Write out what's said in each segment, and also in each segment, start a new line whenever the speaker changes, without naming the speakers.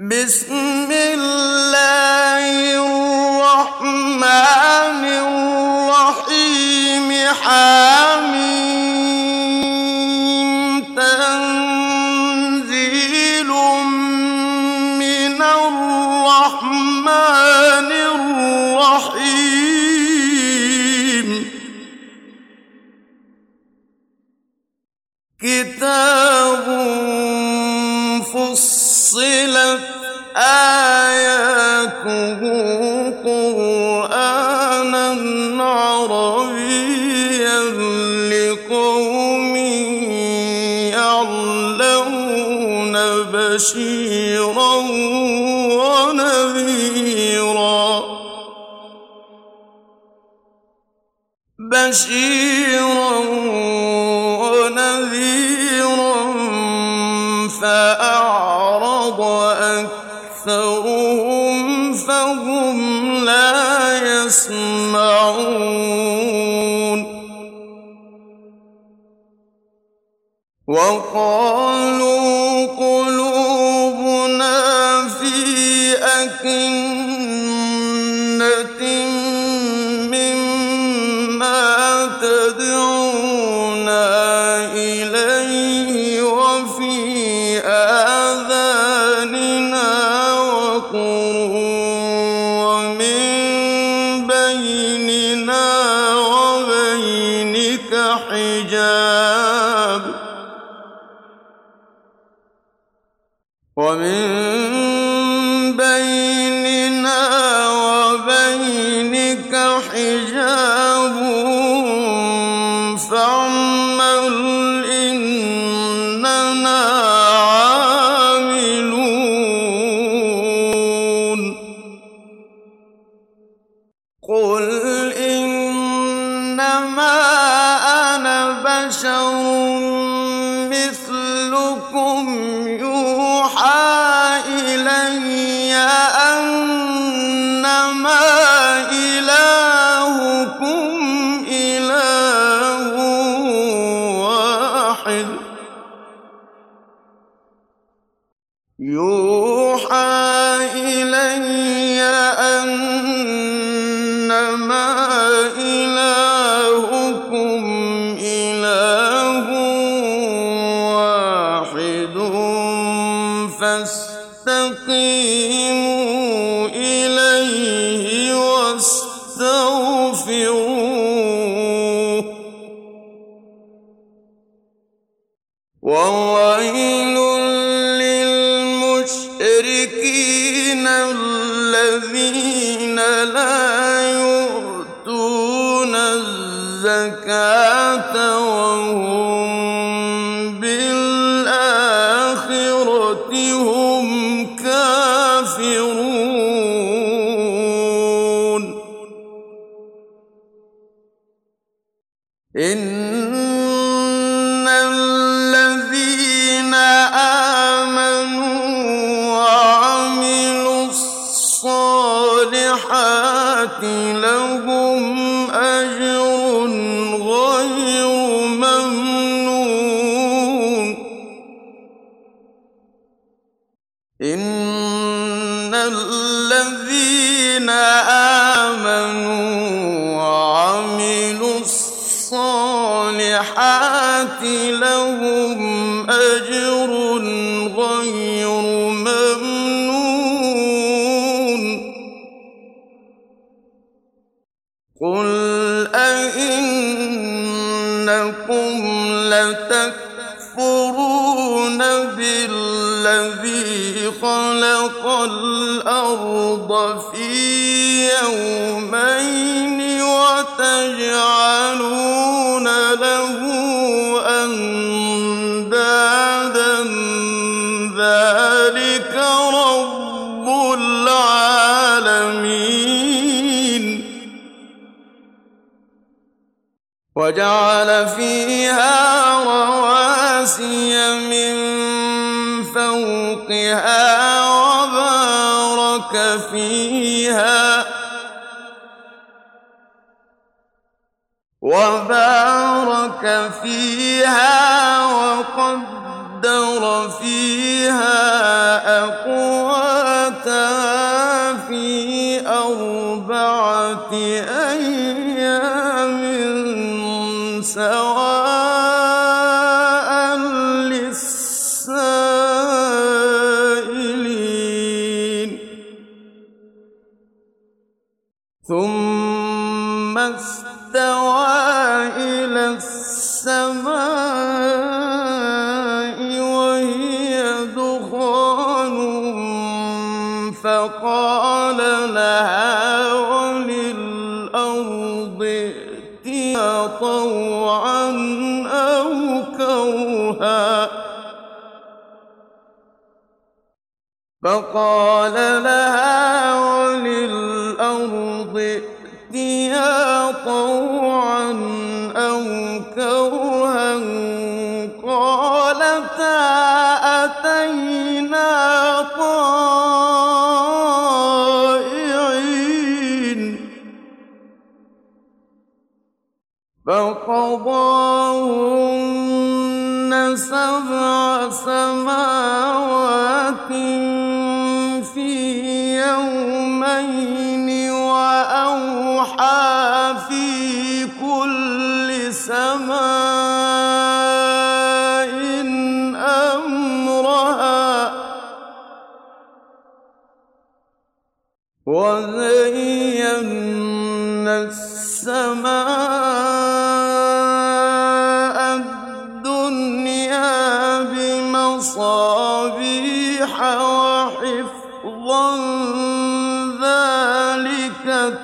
بسم الله بشيرا ونذيرا فأعرض أكثرهم فهم لا يسمعون وقال واحد. يوم لهم أجر غير ممنون. قل أئنكم لتكفرون بالذي خلق الأرض في يومين وتجعلون وجعل فيها رواسي من فوقها وبارك فيها. وبارك فيها وقدر فيها. أقوى فقال لها وللأرض ائتيا طوعا أو كرها قالتا أتينا طائعين فقضاهن سبع سماوات يومين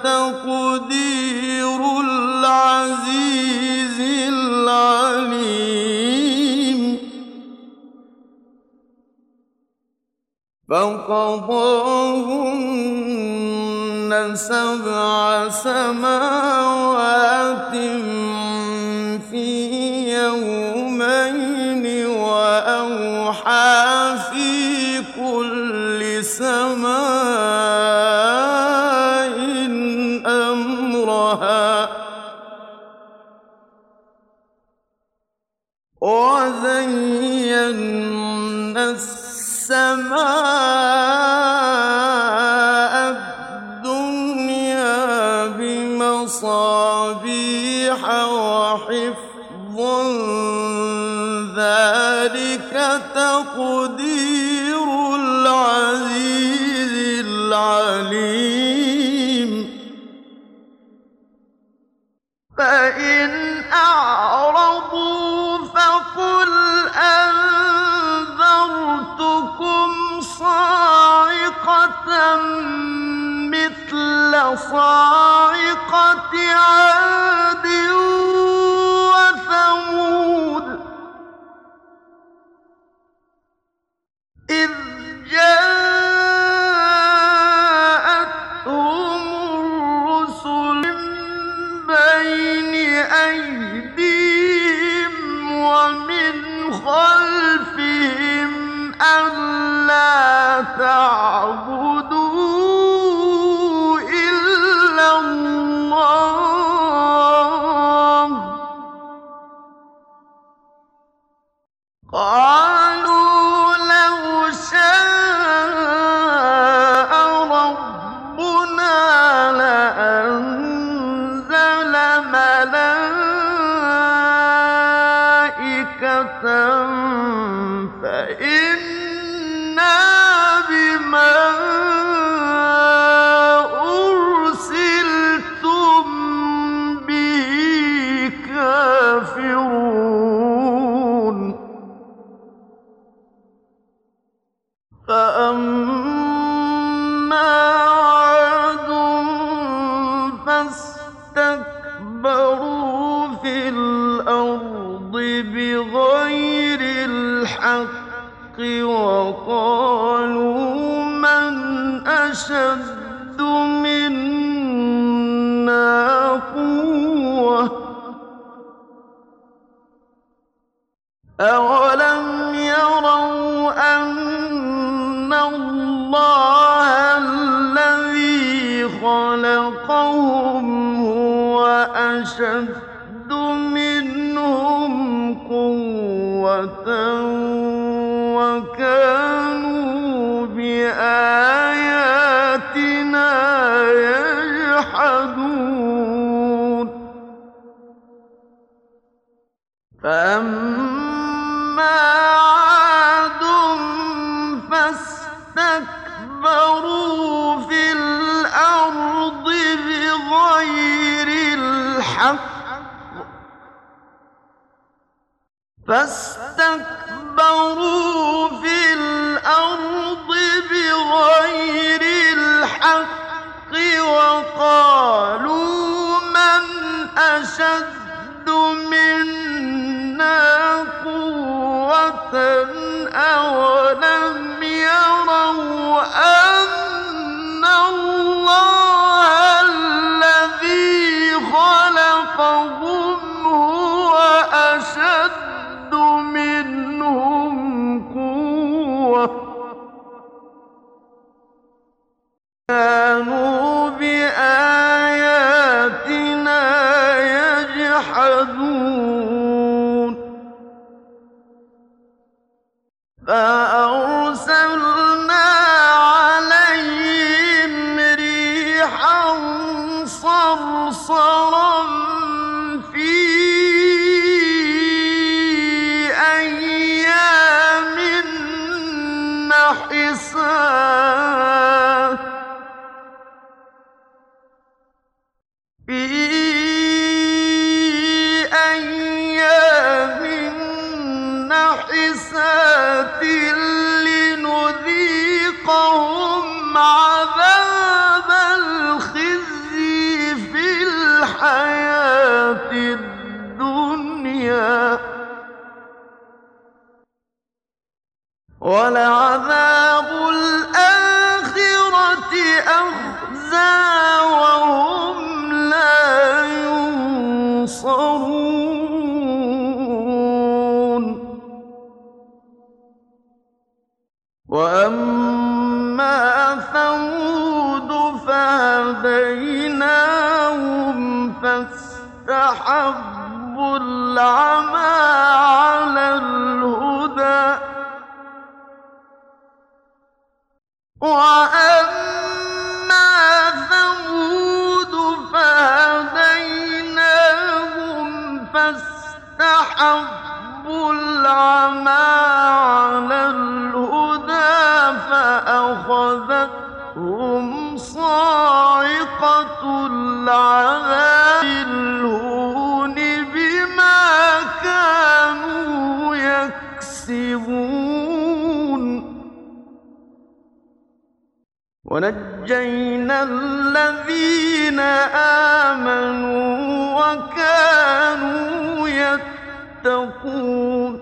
تقدير العزيز العليم. فقضاهن سبع سماوات في يومين وأوحى في كل سماء أمرها وزينا السماء الدنيا بمصابيح وحفظا ذلك تقدير أعرضوا فقل أنذرتكم صاعقة مثل صاعقة ألا فأما عاد فاستكبروا في الأرض بغير الحق فاستكبروا في الأرض بغير الحق وقالوا من أشد أولم يروا أن يبصرون وأما ثمود فهديناهم فاستحبوا العمى ونجينا الذين آمنوا وكانوا يتقون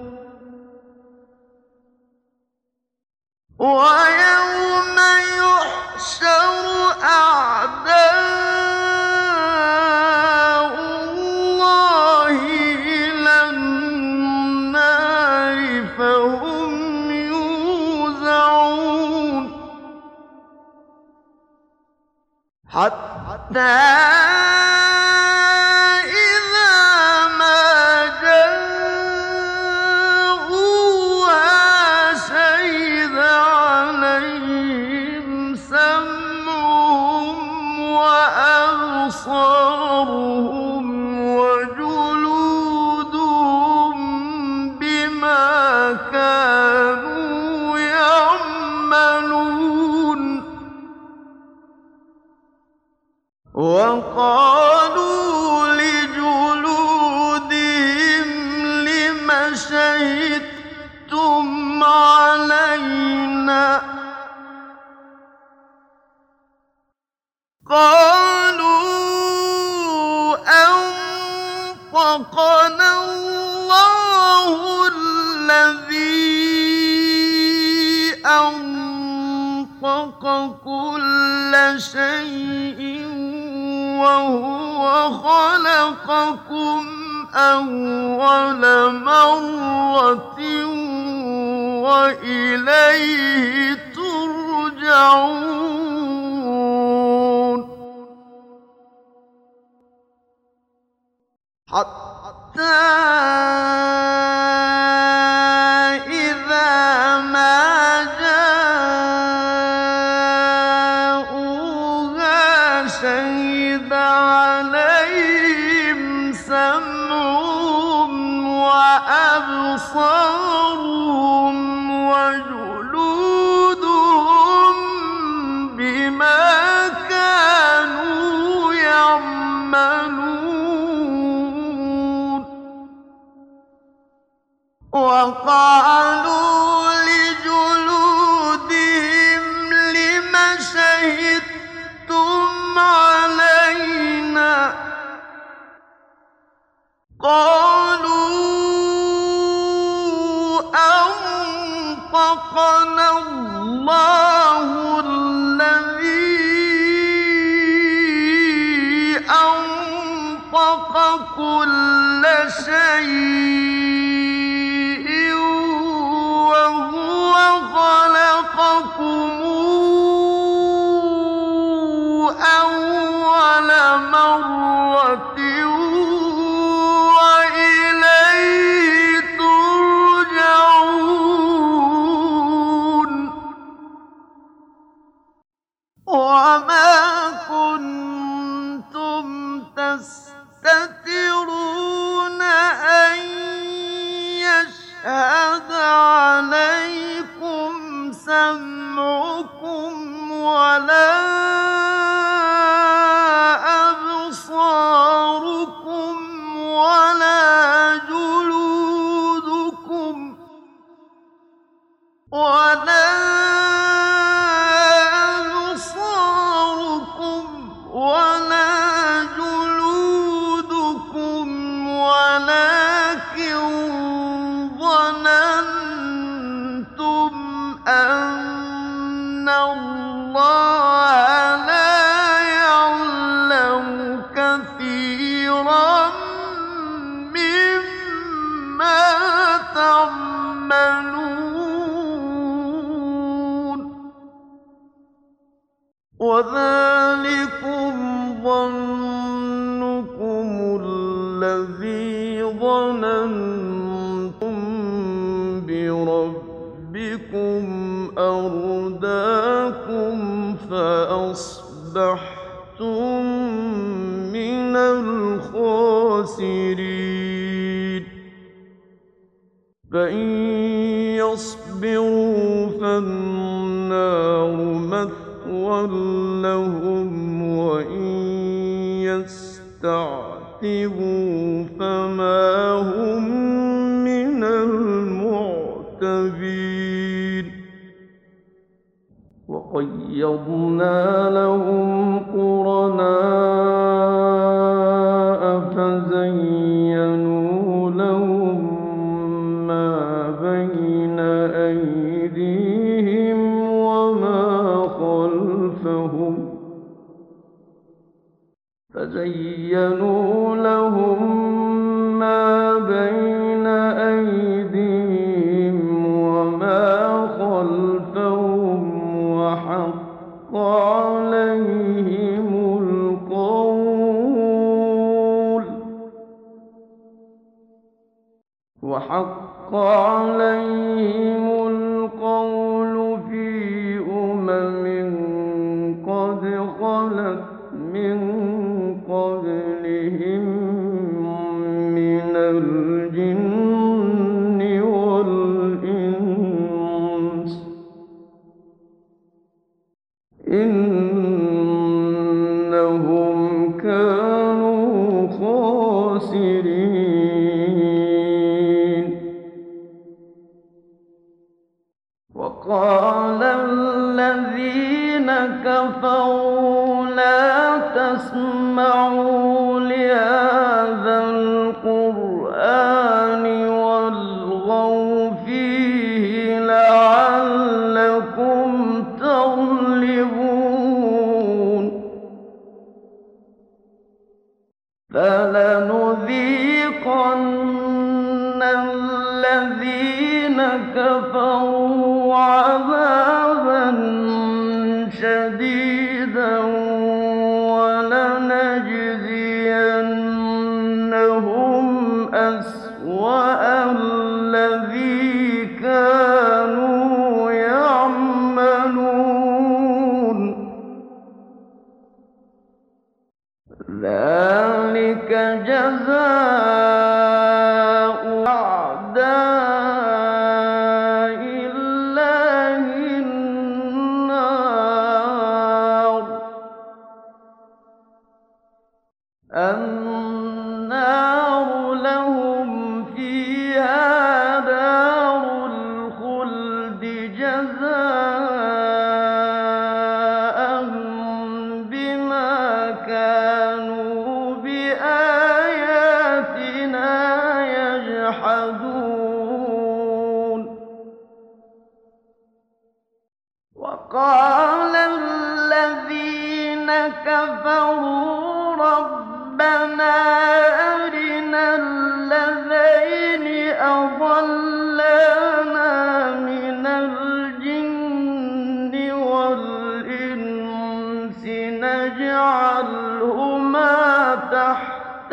that شيء وهو خلقكم أول مرة وإليه ترجعون. حتى أن الله عُوقِبُوا فَمَا هُمْ مِنَ الْمُعْتَبِينَ وَقَيَّضْنَا لَهُمْ قُرَنَاءَ فَزَيَّنُوا لَهُم مَّا بَيْنَ أَيْدِيهِمْ وَمَا خَلْفَهُمْ فَزَيَّنُوا كفروا ربنا أرنا الذين من الجن والإنس نجعلهما تحت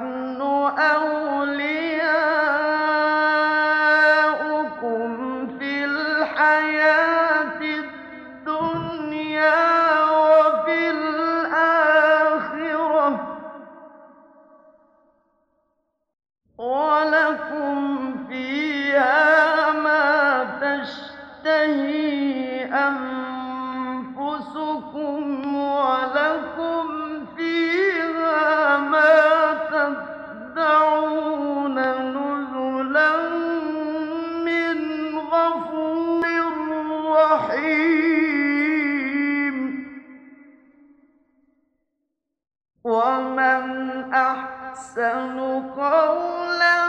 بعد ومن أحسن قولاً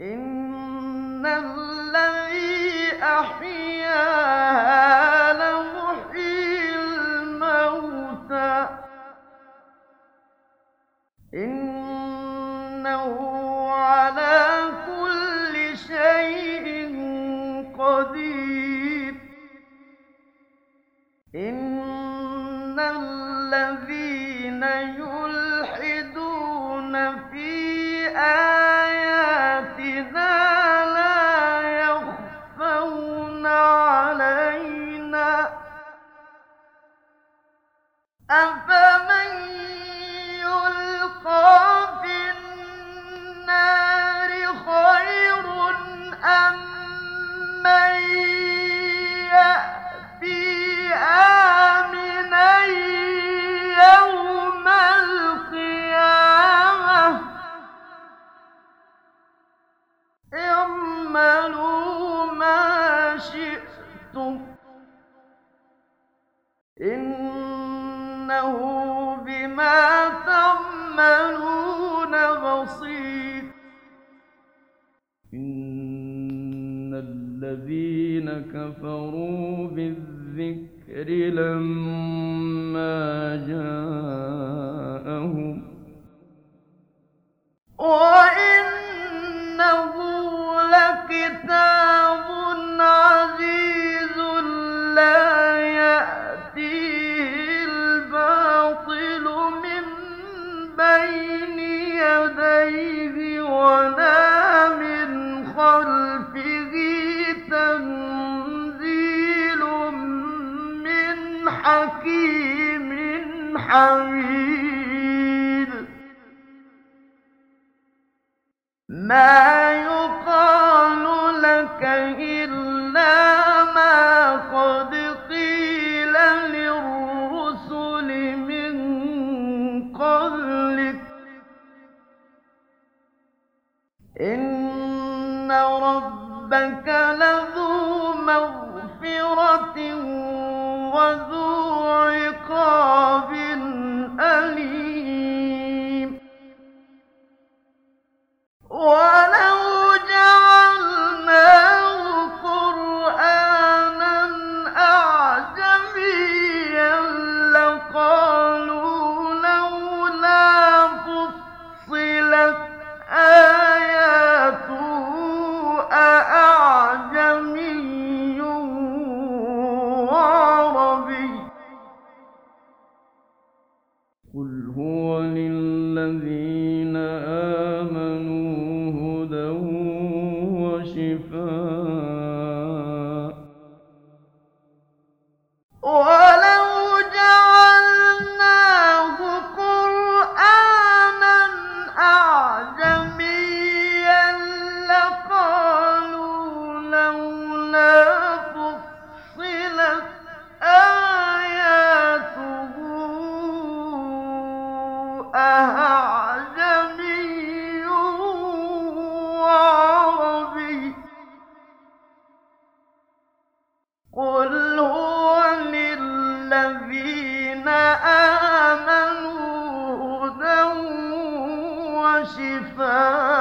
إن الذين
كفروا بالذكر لما جاءهم
وإنه لكتاب عزيز لا يأتيه الباطل من بين يديه ولا حميد ما يقال لك إلا ما قد قيل للرسل من قبلك. إن ربك لذو مغفرة وذو عقاب
آمنوا هدى وشفاء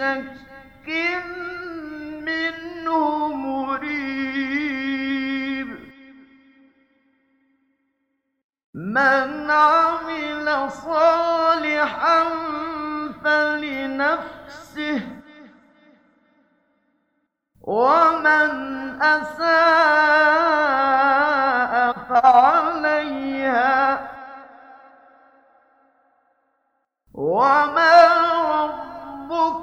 شك منه مريب. من عمل صالحا فلنفسه ومن أساء فعليها ومن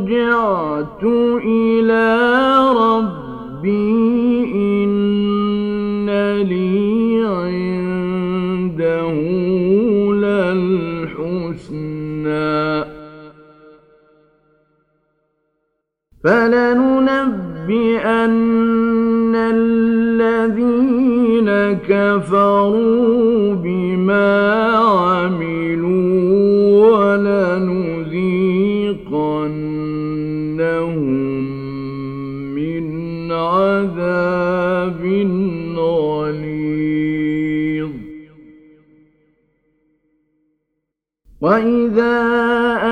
رجعت إلى ربي إن لي عنده فلننبئن الذين كفروا
وإذا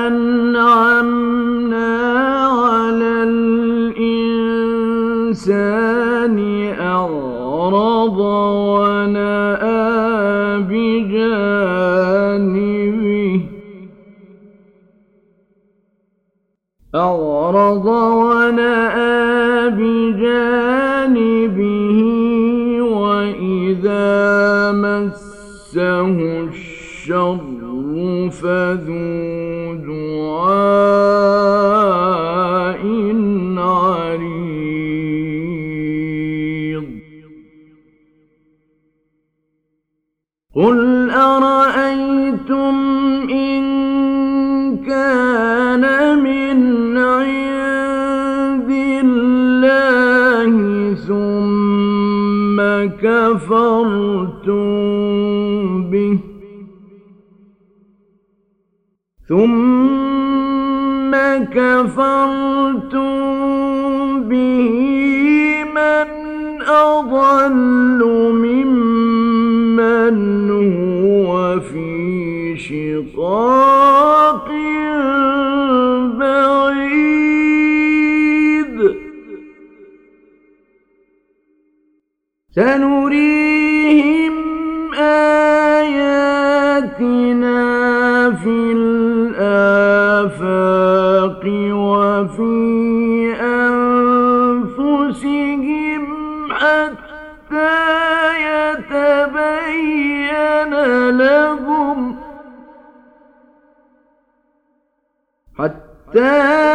أنعمنا على الإنسان أعرض ونأى بجانبه أعرض ونأى بجانبه وإذا مسه الشر فذو دعاء عريض. قل أرأيتم إن كان من عند الله ثم كفرتم ثم كفرتم به من أضل ممن هو في شقاق بعيد سنريهم آياتنا في حتى